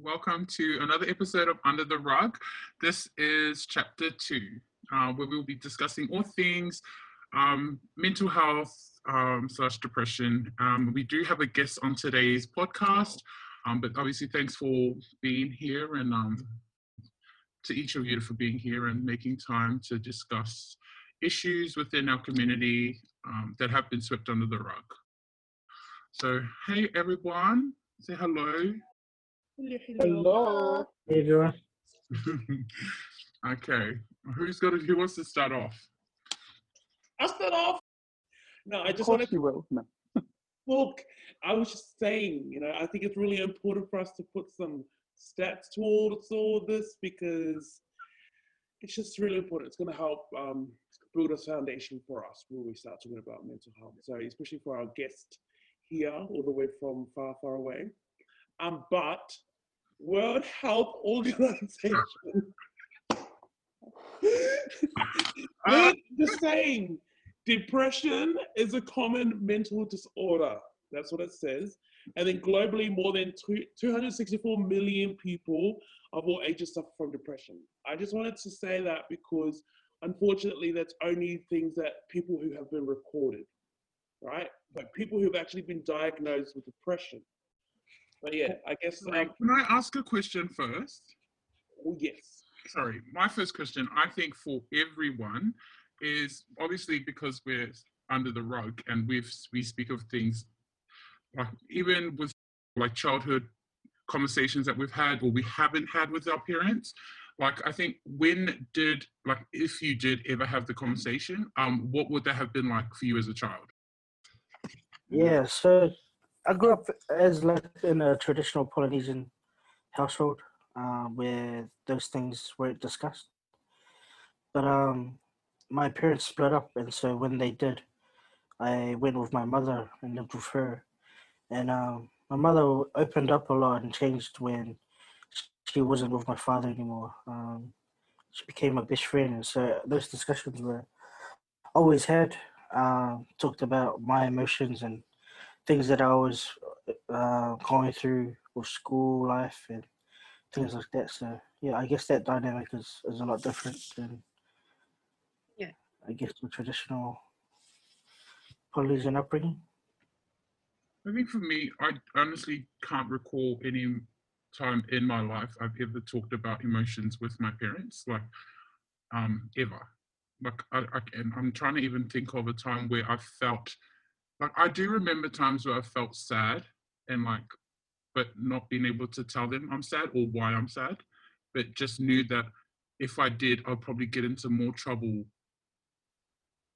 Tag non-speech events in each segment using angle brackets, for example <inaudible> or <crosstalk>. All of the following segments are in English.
Welcome to another episode of Under the Rug. This is chapter two, uh, where we'll be discussing all things um, mental health um, slash depression. Um, we do have a guest on today's podcast, um, but obviously, thanks for being here and um, to each of you for being here and making time to discuss issues within our community um, that have been swept under the rug. So, hey everyone, say hello. Hello. Hey everyone. <laughs> okay, who's got? To, who wants to start off? I'll start off. No, I Of just course want to you will. No. <laughs> look. I was just saying, you know, I think it's really important for us to put some stats towards all this because it's just really important. It's going to help um, build a foundation for us when we start talking about mental health. So, especially for our guest here, all the way from far, far away. Um, but World Health Organization. They're just saying depression is a common mental disorder. That's what it says. And then globally, more than two- 264 million people of all ages suffer from depression. I just wanted to say that because unfortunately, that's only things that people who have been recorded, right? But people who've actually been diagnosed with depression. But yeah, I guess, Sorry, um, Can I ask a question first? well, yes. Sorry, my first question, I think for everyone, is obviously because we're under the rug and we've we speak of things like even with like childhood conversations that we've had or we haven't had with our parents. Like I think when did like if you did ever have the conversation, um, what would that have been like for you as a child? Yeah, so I grew up as like in a traditional Polynesian household uh, where those things weren't discussed. But um, my parents split up, and so when they did, I went with my mother and lived with her. And um, my mother opened up a lot and changed when she wasn't with my father anymore. Um, she became my best friend, and so those discussions were always had. Uh, talked about my emotions and things that I was uh, going through with school life and things like that. So yeah, I guess that dynamic is, is a lot different than Yeah. I guess the traditional Polynesian upbringing. I think for me, I honestly can't recall any time in my life I've ever talked about emotions with my parents, like um, ever. Like I, I, and I'm trying to even think of a time where I felt like I do remember times where I felt sad and like, but not being able to tell them I'm sad or why I'm sad, but just knew that if I did, I'd probably get into more trouble.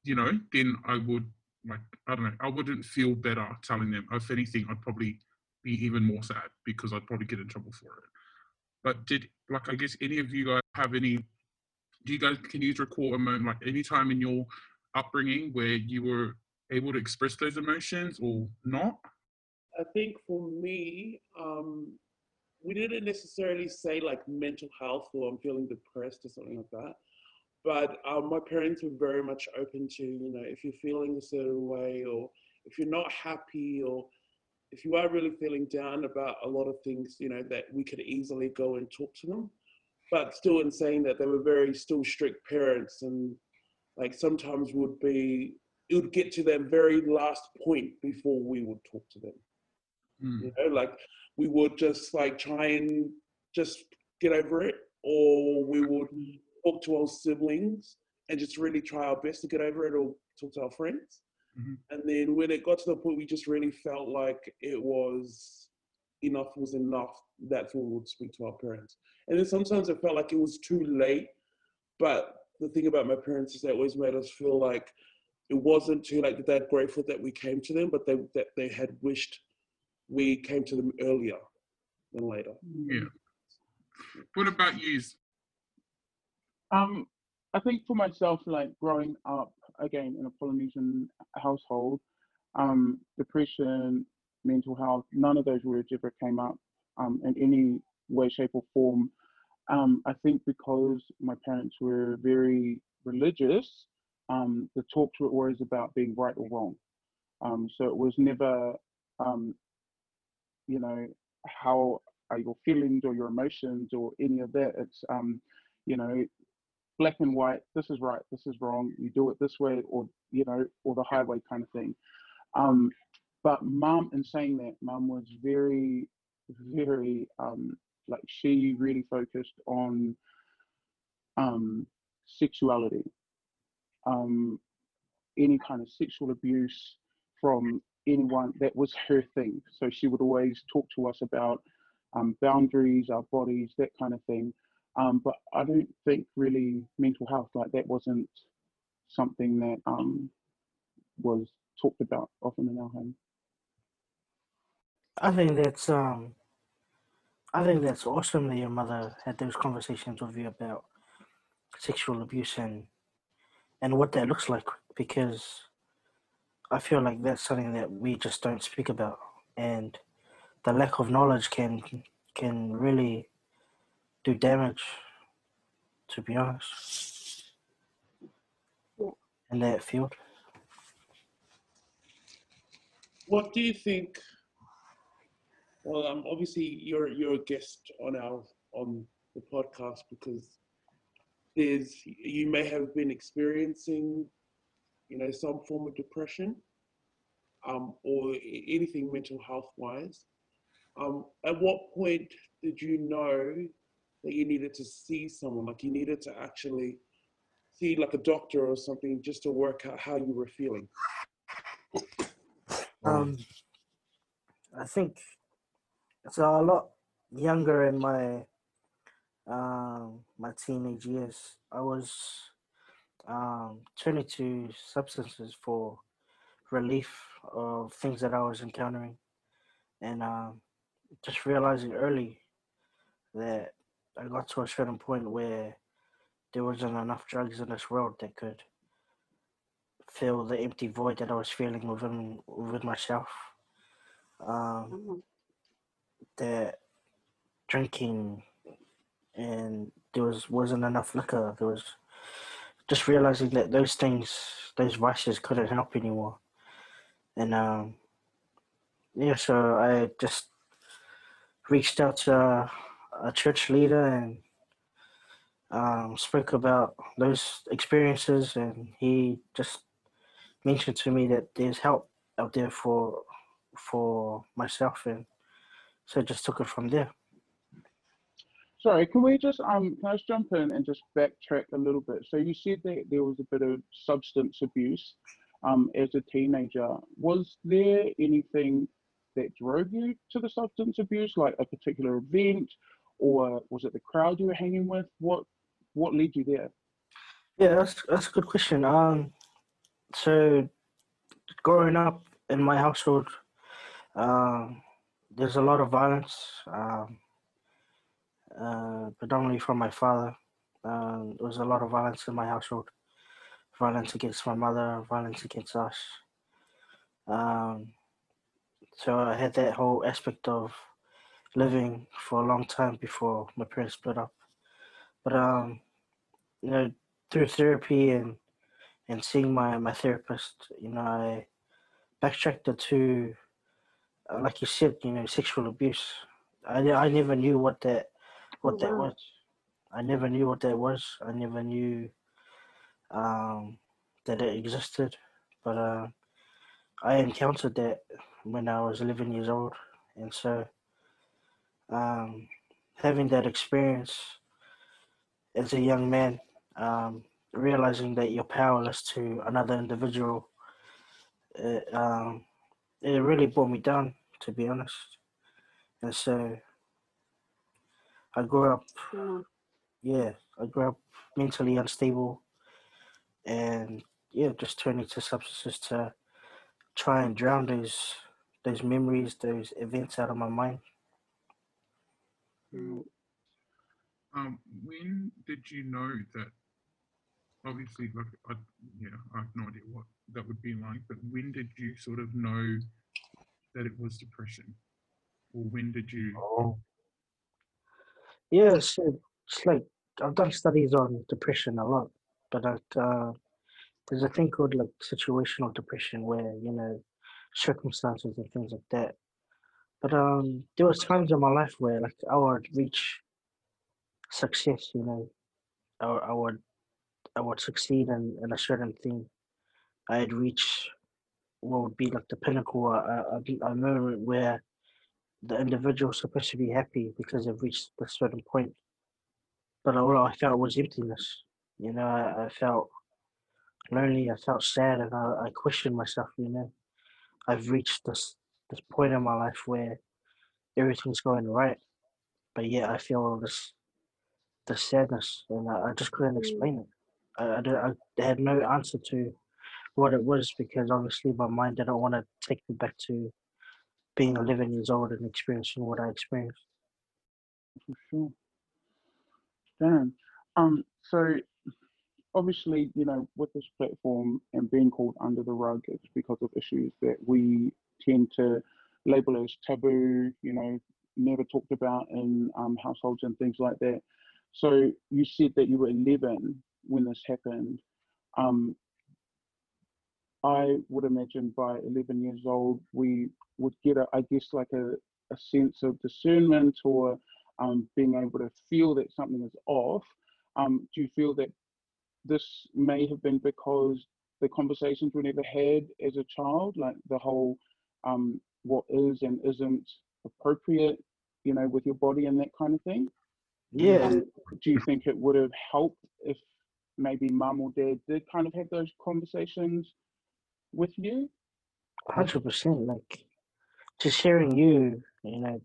You know, then I would like I don't know, I wouldn't feel better telling them. If anything, I'd probably be even more sad because I'd probably get in trouble for it. But did like I guess any of you guys have any? Do you guys can you recall a moment like any time in your upbringing where you were able to express those emotions or not? I think for me, um, we didn't necessarily say like mental health or I'm feeling depressed or something like that. But um, my parents were very much open to, you know, if you're feeling a certain way or if you're not happy or if you are really feeling down about a lot of things, you know, that we could easily go and talk to them. But still, in saying that, they were very still strict parents and like sometimes would be, it would get to that very last point before we would talk to them Mm. you know like we would just like try and just get over it or we would talk to our siblings and just really try our best to get over it or talk to our friends Mhm. and then when it got to the point we just really felt like it was enough was enough that's when we would speak to our parents and then sometimes it felt like it was too late but the thing about my parents is they always made us feel like it wasn't too late that they're grateful that we came to them but they that they had wished we came to them earlier than later. Yeah. What about you? Um, I think for myself, like growing up again in a Polynesian household, um, depression, mental health, none of those words ever came up um, in any way, shape, or form. Um, I think because my parents were very religious, um, the talks were always about being right or wrong. Um, so it was never, um, you know, how are your feelings or your emotions or any of that. It's um, you know, black and white. This is right. This is wrong. You do it this way, or you know, or the highway kind of thing. Um, but mum, in saying that, mum was very, very um, like she really focused on sexuality, um, any kind of sexual abuse from anyone. That was her thing. So she would always talk to us about um, boundaries, our bodies, that kind of thing. Um, but I don't think really mental health like that wasn't something that um, was talked about often in our home. I think that's um, I think that's awesome that your mother had those conversations with you about sexual abuse and and what that looks like because I feel like that's something that we just don't speak about and the lack of knowledge can can really do damage to be honest yeah. in that field. What do you think? Well, um, obviously you're you're a guest on our on the podcast because there's you may have been experiencing, you know, some form of depression, um, or anything mental health wise. Um, at what point did you know that you needed to see someone? Like you needed to actually see like a doctor or something just to work out how you were feeling. Um, I think so. A lot younger in my um, my teenage years, I was um, turning to substances for relief of things that I was encountering, and um, just realizing early that I got to a certain point where there wasn't enough drugs in this world that could fill the empty void that I was feeling within with myself. Um, Mhm. that drinking and there was wasn't enough liquor. There was just realizing that those things, those vices, couldn't help anymore. And um, yeah, so I just reached out to a, a church leader and um, spoke about those experiences, and he just mentioned to me that there's help out there for for myself, and so I just took it from there. Sorry, can we just um can I just jump in and just backtrack a little bit? So you said that there was a bit of substance abuse um as a teenager. Was there anything that drove you to the substance abuse, like a particular event, or was it the crowd you were hanging with? What what led you there? Yeah, that's that's a good question. Um, so growing up in my household, um, there's a lot of violence, um, uh, predominantly from my father. Um, there was a lot of violence in my household, violence against my mother, violence against us. Um, so I had that whole aspect of living for a long time before my parents split up. But um, you know, through therapy and and seeing my my therapist, you know, I backtracked to, uh, like you said, you know, sexual abuse. I I never knew what that what that was. I never knew what that was. I never knew um, that it existed. But uh, I encountered that when I was 11 years old, and so um, having that experience as a young man, um, realizing that you're powerless to another individual, it, um, it really brought me down, to be honest. And so I grew up, Mm. yeah, I grew up mentally unstable and yeah, just turning to substances to try and drown those those memories, those events out of my mind. So, um, when did you know that? Obviously, like, I, yeah, I have no idea what that would be like. But when did you sort of know that it was depression, or when did you? Oh. Yeah, so it's like I've done studies on depression a lot, but uh, there's a thing called like situational depression where you know circumstances and things like that But um, there was times in my life where like I would reach success. You know, I, I would I would succeed in, in a certain thing. I'd reach what would be like the pinnacle, a, a, a moment where the individual's supposed to be happy because they've reached a certain point. But all I felt was emptiness. You know, I, I felt lonely, I felt sad, and I, I questioned myself. You know, I've reached this this point in my life where everything's going right, but yet I feel this this sadness, and I, I just couldn't Mm. explain it. I, I, don't- I had no answer to what it was because obviously my mind didn't want to take me back to being 11 years old and experiencing what I experienced. for sure. Damn. Um, so obviously, you know, with this platform and being called under the rug, it's because of issues that we tend to label as taboo, you know, never talked about in um, households and things like that. So you said that you were 11 when this happened. Um, I would imagine by 11 years old, we would get, a, I guess, like a, a sense of discernment or um, being able to feel that something is off. Um, do you feel that this may have been because the conversations were never had as a child, like the whole um, what is and isn't appropriate, you know, with your body and that kind of thing? Yeah, Um, do you think it would have helped if maybe mum or dad did kind of have those conversations with you? hundred percent. Like just hearing you, you know,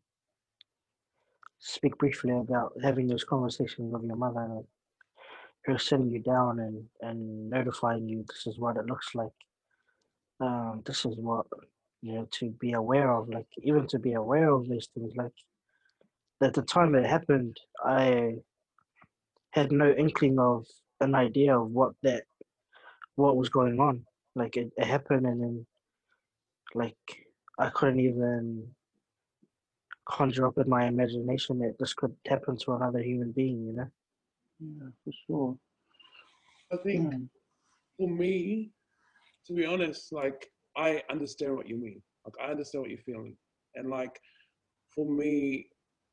speak briefly about having those conversations with your mother, and her sitting you down and and notifying you this is what it looks like. Um, this is what you know to be aware of. Like even to be aware of these things. Like at the time it happened, I had no inkling of an idea of what that what was going on. Like it, it happened and then like I couldn't even conjure up in my imagination that this could happen to another human being, you know? Yeah, for sure. I think Yeah. for me, to be honest, like I understand what you mean. Like I understand what you're feeling, and like for me,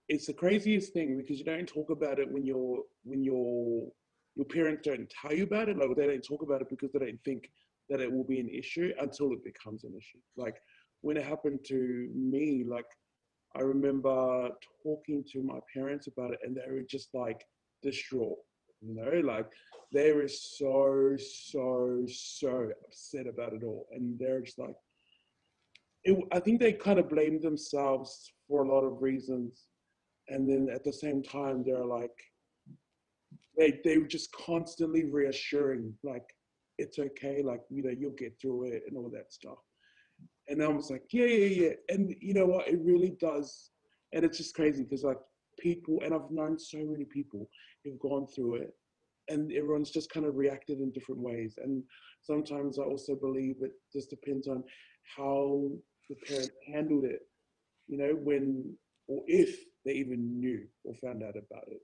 it's the craziest thing because you don't talk about it when you're when your your parents don't tell you about it. Like they don't talk about it because they don't think that it will be an issue until it becomes an issue. Like when it happened to me, like I remember talking to my parents about it, and they were just like distraught. You know, like they were so so so upset about it all and they're just like it, i think they kind of blamed themselves for a lot of reasons and then at the same time they're like they they were just constantly reassuring like it's okay like you know you'll get through it and all that stuff and i was like yeah yeah yeah and you know what it really does and it's just crazy because like people and i've known so many people who've gone through it and everyone's just kind of reacted in different ways. And sometimes I also believe it just depends on how the parent handled it, you know, when or if they even knew or found out about it.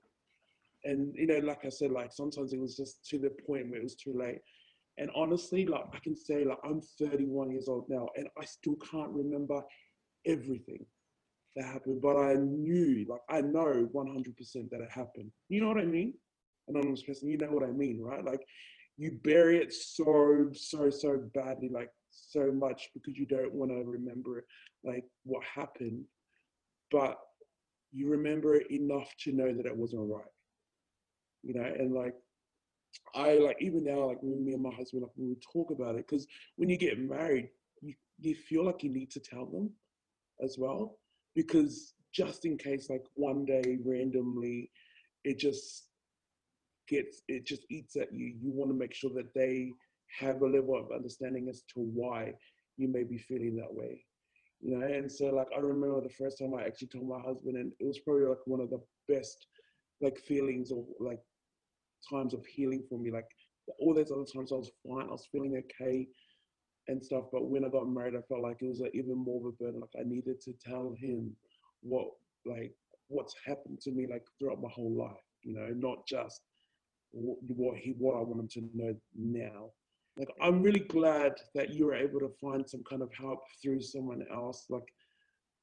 And you know, like I said, like sometimes it was just to the point where it was too late. And honestly, like I can say, like I'm 31 years old now, and I still can't remember everything that happened, but I knew, like I know 100% that it happened. You know what I mean? anonymous person, you know what I mean, right? Like you bury it so, so, so badly, like so much because you don't want to remember like what happened, but you remember it enough to know that it wasn't right. You know, and like I like even now, like me and my husband, like we talk about it, because when you get married, you you feel like you need to tell them as well, because just in case, like one day randomly, it just gets it just eats at you. You want to make sure that they have a level of understanding as to why you may be feeling that way. You know, and so like I remember the first time I actually told my husband, and it was probably like one of the best like feelings or like times of healing for me. Like all those other times I was fine, I was feeling okay and stuff. But when I got married, I felt like it was like even more of a burden. Like I needed to tell him what like what's happened to me like throughout my whole life. You know, not just what, what he what I want him to know now. Like I'm really glad that you were able to find some kind of help through someone else. Like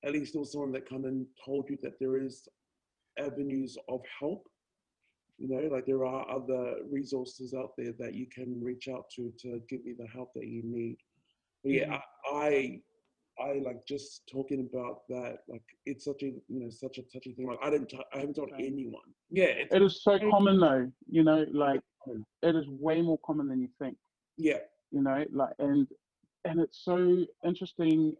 at least there was someone that kind of told you that there is avenues of help. You know, like there are other resources out there that you can reach out to to give you the help that you need. But yeah, I, I, I like just talking about that. Like it's such a you know such a touchy thing. Like I didn't, t- I haven't told Okay. anyone. Yeah, it's, It is so common though, you know, like it is way more common than you think. yeah, you know like and and it's so interesting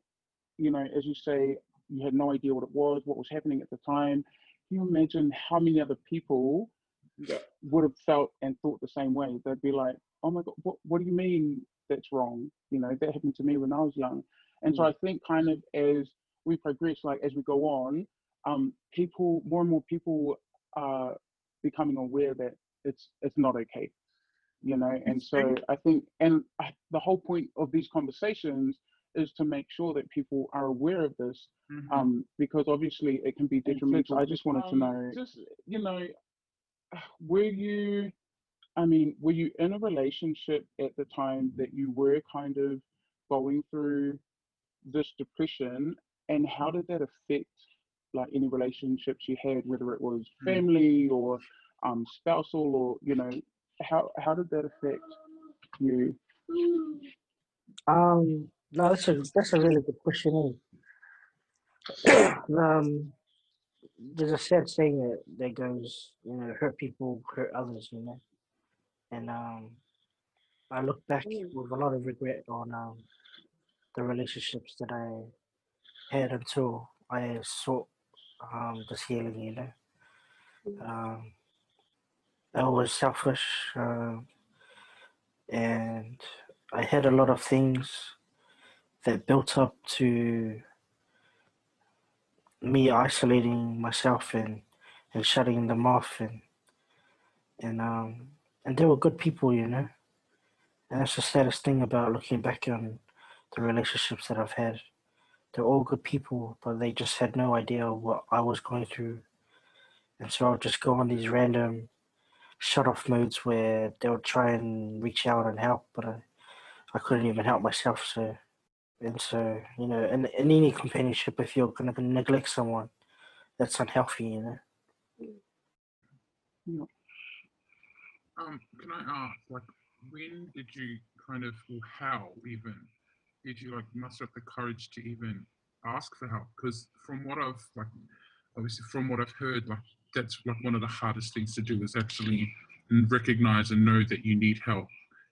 you know as you say you had no idea what it was what was happening at the time can you imagine how many other people yeah, would have felt and thought the same way. They'd be like oh my god what, what do you mean that's wrong? You know that happened to me when i was young. And so i think kind of as we progress like as we go on um people more and more people are becoming aware that it's it's not okay you know? And so i think and I, the whole point of these conversations is to make sure that people are aware of this Mhm. um because obviously it can be detrimental. I just wanted to Um, know just you know <sighs> were you i mean were you in a relationship at the time that you were kind of going through this depression and how did that affect like any relationships you had whether it was Mm. family or um spousal or you know how how did that affect you Um, no, that's a that's a really good question. eh? <clears throat> um, there's a sad saying that, that goes, you know, hurt people hurt others, you know. And um, I look back with a lot of regret on um, the relationships that I had until I sought um, this healing, you know. Um, I was selfish, um, and I had a lot of things that built up to me isolating myself and, and shutting them off and and um and they were good people, you know. And that's the saddest thing about looking back on the relationships that I've had. They're all good people, but they just had no idea what I was going through. And so I'll just go on these random shut off modes where they'll try and reach out and help, but I, I couldn't even help myself. So, and so, you know, in, in any companionship, if you're going to neglect someone, that's unhealthy, you know. Um, can I ask, like, when did you kind of, or how even, did you like muster up the courage to even ask for help? Because from what I've like, obviously from what I've heard, like that's like one of the hardest things to do is actually recognize and know that you need help,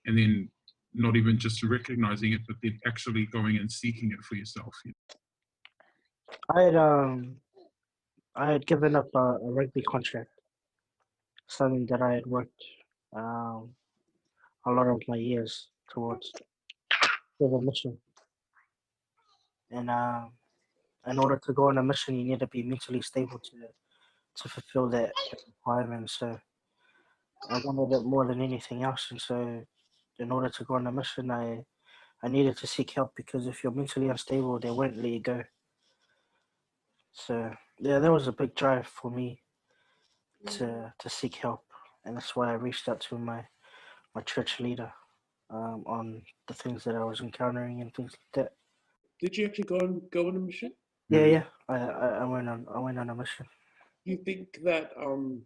and then not even just recognizing it, but then actually going and seeking it for yourself. you I had um, I had given up a, a rugby contract, something that I had worked um, a lot of my years towards with a mission. And um, in order to go on a mission, you need to be mentally stable to to fulfill that requirement. So I wanted it more than anything else, and so in order to go on a mission, I I needed to seek help because if you're mentally unstable, they won't let you go. So yeah, that was a big drive for me to to seek help, and that's why I reached out to my my church leader um, on the things that I was encountering and things like that. Did you actually go on go on a mission? Yeah, yeah, I, I I went on I went on a mission. You think that um,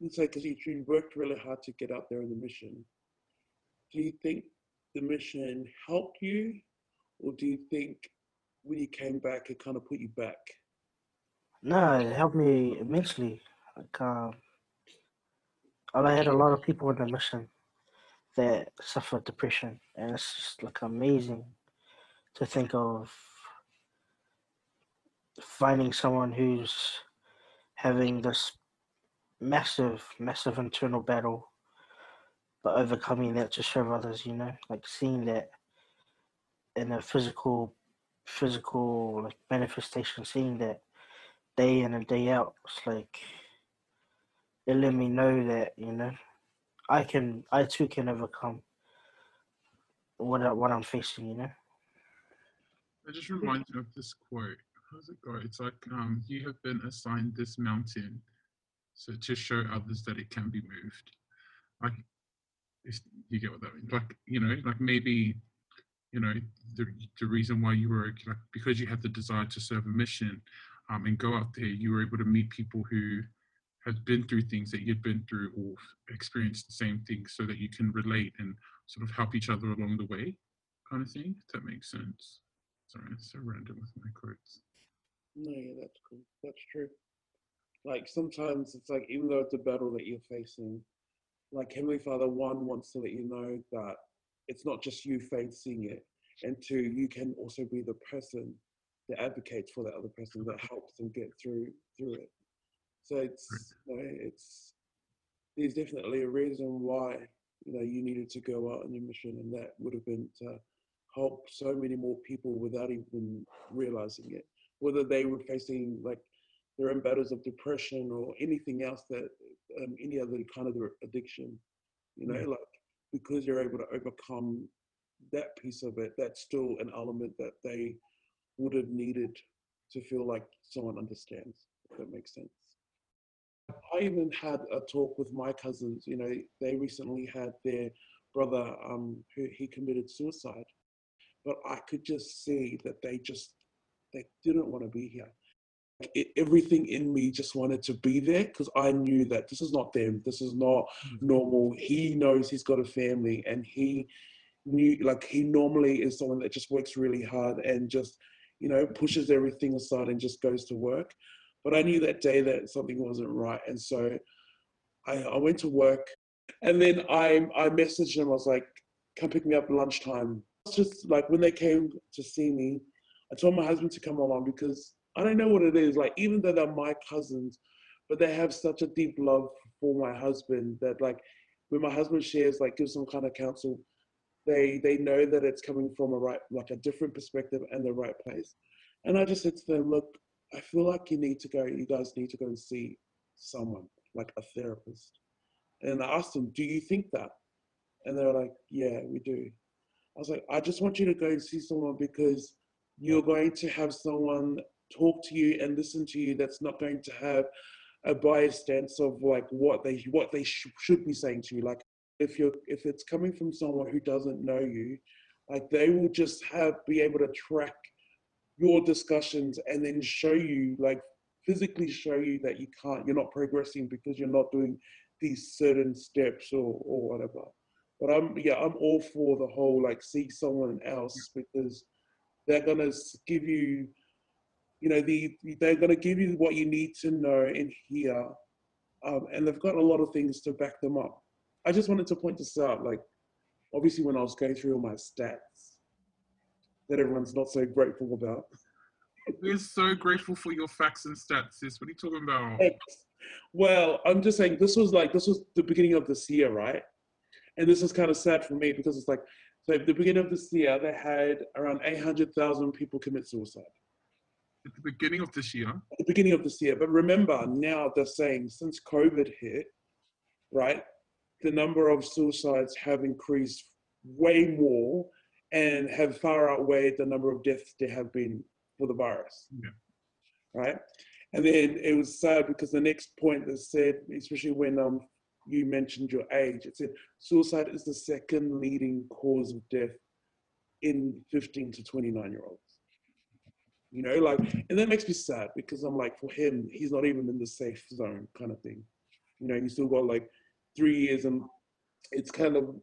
it's like because you worked really hard to get out there on the mission. Do you think the mission helped you, or do you think when you came back it kind of put you back? No, it helped me immensely. Like um, I had a lot of people in the mission that suffered depression, and it's just like amazing to think of finding someone who's having this massive, massive internal battle, but overcoming that to serve others. You know, like seeing that in a physical, physical like manifestation, seeing that day in and day out. It's like it let me know that you know I can, I too can overcome what I, what I'm facing. You know. I just reminds me of this quote. How's it go? It's like, um, you have been assigned this mountain, so to show others that it can be moved. Like, you get what that means. Like, you know, like maybe you know the, the reason why you were like because you had the desire to serve a mission um, and go out there you were able to meet people who had been through things that you'd been through or experienced the same things so that you can relate and sort of help each other along the way kind of thing if that makes sense sorry it's so random with my quotes No, yeah, that's cool. That's true. Like sometimes it's like even though it's a battle that you're facing, like Heavenly Father, one wants to let you know that it's not just you facing it, and two, you can also be the person that advocates for that other person that helps them get through through it. So it's you know, it's there's definitely a reason why you know you needed to go out on your mission, and that would have been to help so many more people without even realizing it whether they were facing like their own battles of depression or anything else that um, any other kind of addiction you know Yeah. like because you're able to overcome that piece of it that's still an element that they would have needed to feel like someone understands if that makes sense i even had a talk with my cousins you know they recently had their brother um who he committed suicide but i could just see that they just they didn't want to be here. Everything in me just wanted to be there because I knew that this is not them. This is not mm-hmm. normal. He knows he's got a family and he knew, like, he normally is someone that just works really hard and just, you know, pushes everything aside and just goes to work. But I knew that day that something wasn't right. And so I, I went to work and then I, I messaged him. I was like, come pick me up at lunchtime. It's just like when they came to see me, I told my husband to come along because I don't know what it is. Like, even though they're my cousins, but they have such a deep love for my husband that, like, when my husband shares, like, gives some kind of counsel, they they know that it's coming from a right, like, a different perspective and the right place. And I just said to them, look, I feel like you need to go. You guys need to go and see someone, like a therapist. And I asked them, do you think that? And they were like, yeah, we do. I was like, I just want you to go and see someone because you're going to have someone talk to you and listen to you that's not going to have a biased stance of like what they what they sh- should be saying to you. Like if you're if it's coming from someone who doesn't know you like they will just have be able to track your discussions and then show you like physically show you that you can't you're not progressing because you're not doing these certain steps or or whatever. But i'm yeah i'm all for the whole like see someone else because they're to give you you know the they're going to give you what you need to know and hear um, and they've got a lot of things to back them up. I just wanted to point this out like obviously when i was going through all my stats that everyone's not so grateful about. <laughs> We're so grateful for your facts and stats sis. What are you talking about? Thanks. well i'm just saying this was like this was the beginning of this year right? And this is kind of sad for me because it's like so at the beginning of this year they had around 800000 people commit suicide at the beginning of this year at the beginning of this year. But remember, now they're saying since COVID hit, right, the number of suicides have increased way more and have far outweighed the number of deaths there have been for the virus. Yeah. Right? And then it was sad because the next point that said, especially when um you mentioned your age, it said suicide is the second leading cause of death in 15 to 29 year olds you know like and that makes me sad because i'm like for him he's not even in the safe zone kind of thing. You know he's still got like three years and it's kind of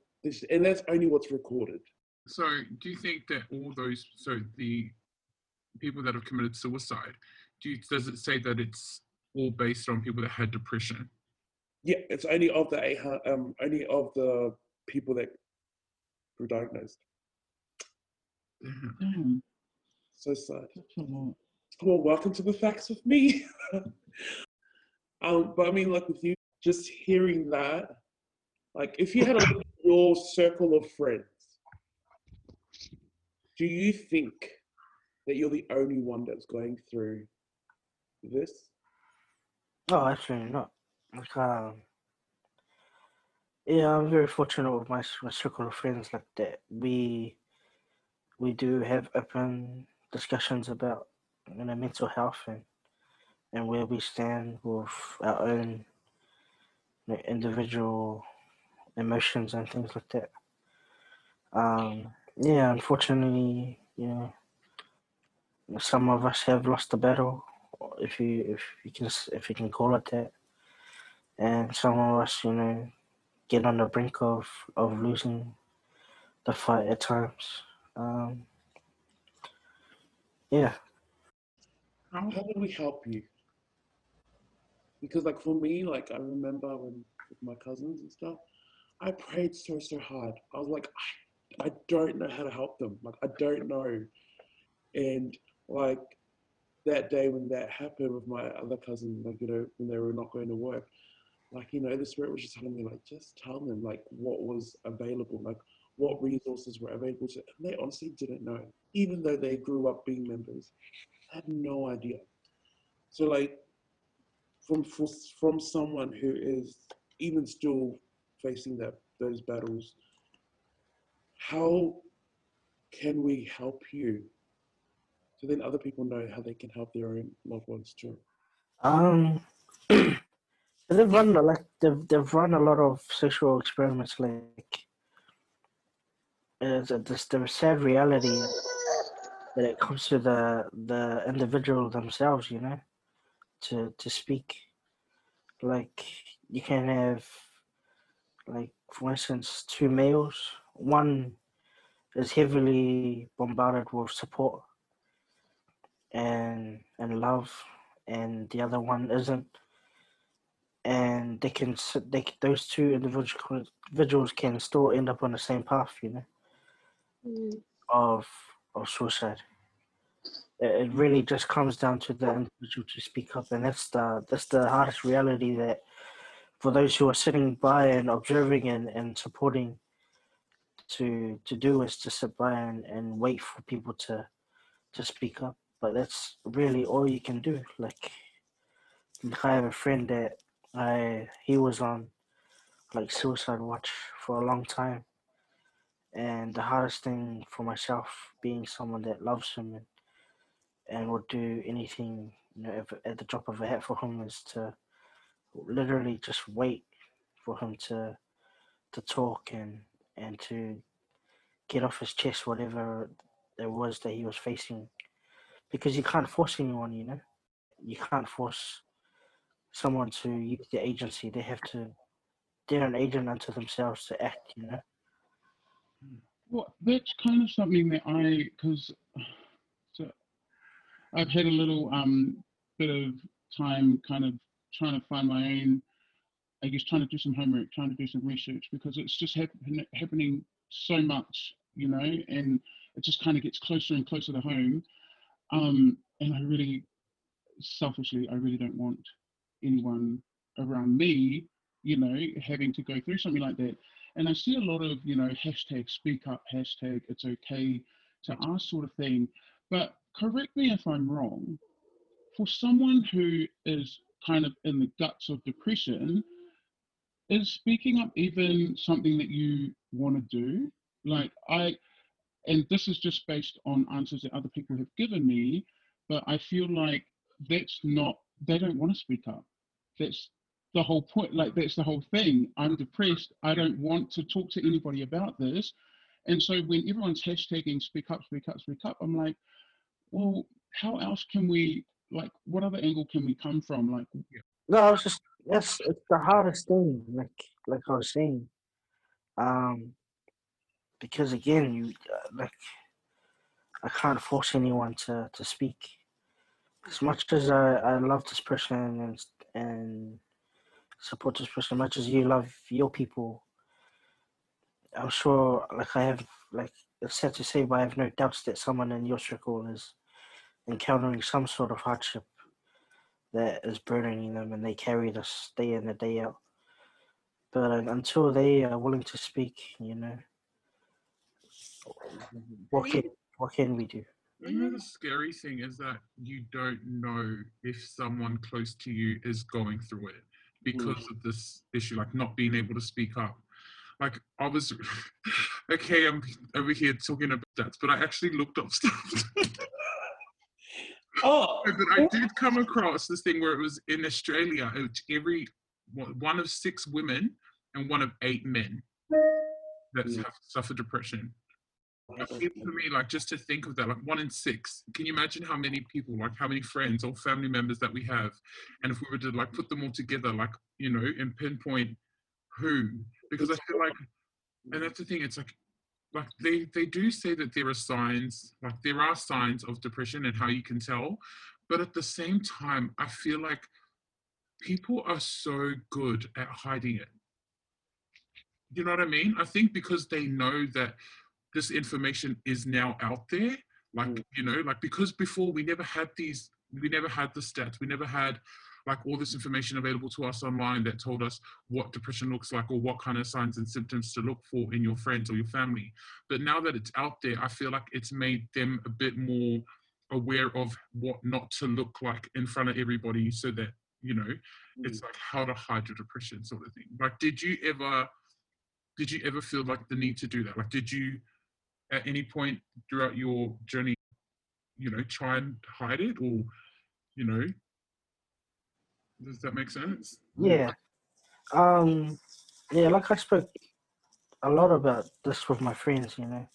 and that's only what's recorded. So do you think that all those so the people that have committed suicide do you, does it say that it's all based on people that had depression? Yeah it's only of the um only of the people that were diagnosed. Damn. So sad lot. well welcome to the facts with me <laughs> um but i mean like with you just hearing that like if you had a <coughs> your circle of friends do you think that you're the only one that's going through this Oh, absolutely not. Like, um, yeah, I'm very fortunate with my, my circle of friends like that. We we do have open discussions about you know mental health and and where we stand with our own you know, individual emotions and things like that. Um, yeah, unfortunately, you know, some of us have lost the battle, if you if you can if you can call it that, and some of us, you know, get on the brink of of losing the fight at times. Um, yeah, How, do we help you? Because like for me, like I remember when with my cousins and stuff, I prayed so so hard. I was like, I, I don't know how to help them. Like I don't know. And like that day when that happened with my other cousin, like you know, when they were not going to work, like you know, the spirit was just telling me like, just tell them like what was available, like what resources were available to. And they honestly didn't know, even though they grew up being members, had no idea. So like from from someone who is even still facing that those battles, how can we help you? So then other people know how they can help their own loved ones too. um, <clears throat> they've run like they've they've run a lot of sexual experiments. Like, it's a, this the sad reality that it comes to the the individual themselves. You know, to to speak. Like you can have, like for instance, two males. One is heavily bombarded with support and and love, and the other one isn't. And they can they those two individual individuals can still end up on the same path. You know, Mm. of of suicide. It, it really just comes down to the individual to speak up, and that's the that's the hardest reality that for those who are sitting by and observing and, and supporting to to do is to sit by and, and wait for people to to speak up. But that's really all you can do. Like, like I have a friend that I he was on like suicide watch for a long time. And the hardest thing for myself, being someone that loves him and, and would do anything, you know, if, at the drop of a hat for him, is to literally just wait for him to to talk and and to get off his chest whatever it was that he was facing, because you can't force anyone, you know, you can't force someone to use their agency. They have to. They're an agent unto themselves to act, you know. Well, that's kind of something that I, because so I've had a little um, bit of time kind of trying to find my own, I guess, trying to do some homework, trying to do some research because it's just happen, happening so much, you know, and it just kind of gets closer and closer to home. Um, and I really, selfishly, I really don't want anyone around me, you know, having to go through something like that. And I see a lot of, you know, hashtag speak up, hashtag it's okay to ask sort of thing. But correct me if I'm wrong, for someone who is kind of in the guts of depression, is speaking up even something that you want to do? Like, I, and this is just based on answers that other people have given me, but I feel like that's not, they don't want to speak up. That's the whole point. Like, that's the whole thing. I'm depressed. I don't want to talk to anybody about this. And so when everyone's hashtagging speak up, speak up, speak up, I'm like, well, how else can we, like, what other angle can we come from? Like, No, it's just that's it's the hardest thing. Like like I was saying, um, because again, you uh, like I can't force anyone to to speak. As much as I I love this person and and support this person, as much as you love your people, I'm sure like I have like it's sad to say, but I have no doubts that someone in your circle is encountering some sort of hardship that is burdening them and they carry this day in and day out. But un- until they are willing to speak, you know, what can what can we do? you know the scary thing is that you don't know if someone close to you is going through it Mm. because of this issue, like not being able to speak up. Like I was <laughs> okay, I'm over here talking about that, but I actually looked up <laughs> stuff. <laughs> Oh, but I did come across this thing where it was in Australia, every one of six women and one of eight men that Yeah. have suffer depression. Like, even for me, like just to think of that, like one in six. Can you imagine how many people, like how many friends or family members that we have, and if we were to like put them all together, like you know, and pinpoint who, because I feel like, and that's the thing. It's like, like they they do say that there are signs, like there are signs of depression and how you can tell, but at the same time, I feel like people are so good at hiding it. You know what I mean? I think because they know that this information is now out there, like, Mm. you know, like because before we never had these, we never had the stats, we never had like all this information available to us online that told us what depression looks like or what kind of signs and symptoms to look for in your friends or your family. But now that it's out there, I feel like it's made them a bit more aware of what not to look like in front of everybody so that, you know, it's like how to hide your depression sort of thing. Like, did you ever, did you ever feel like the need to do that? Like, did you at any point throughout your journey, you know, try and hide it or, you know, does that make sense? Yeah. Um. Yeah, like I spoke a lot about this with my friends, you know,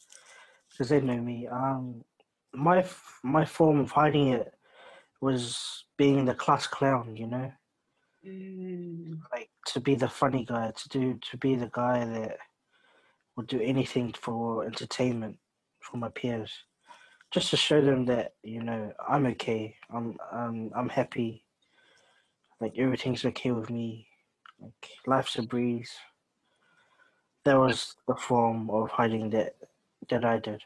because they know me. Um, my f- my form of hiding it was being the class clown, you know, Mm, like to be the funny guy, to do to be the guy that would do anything for entertainment for my peers, just to show them that you know I'm okay, I'm I'm I'm happy, like everything's okay with me, like life's a breeze. That was the form of hiding that that I did.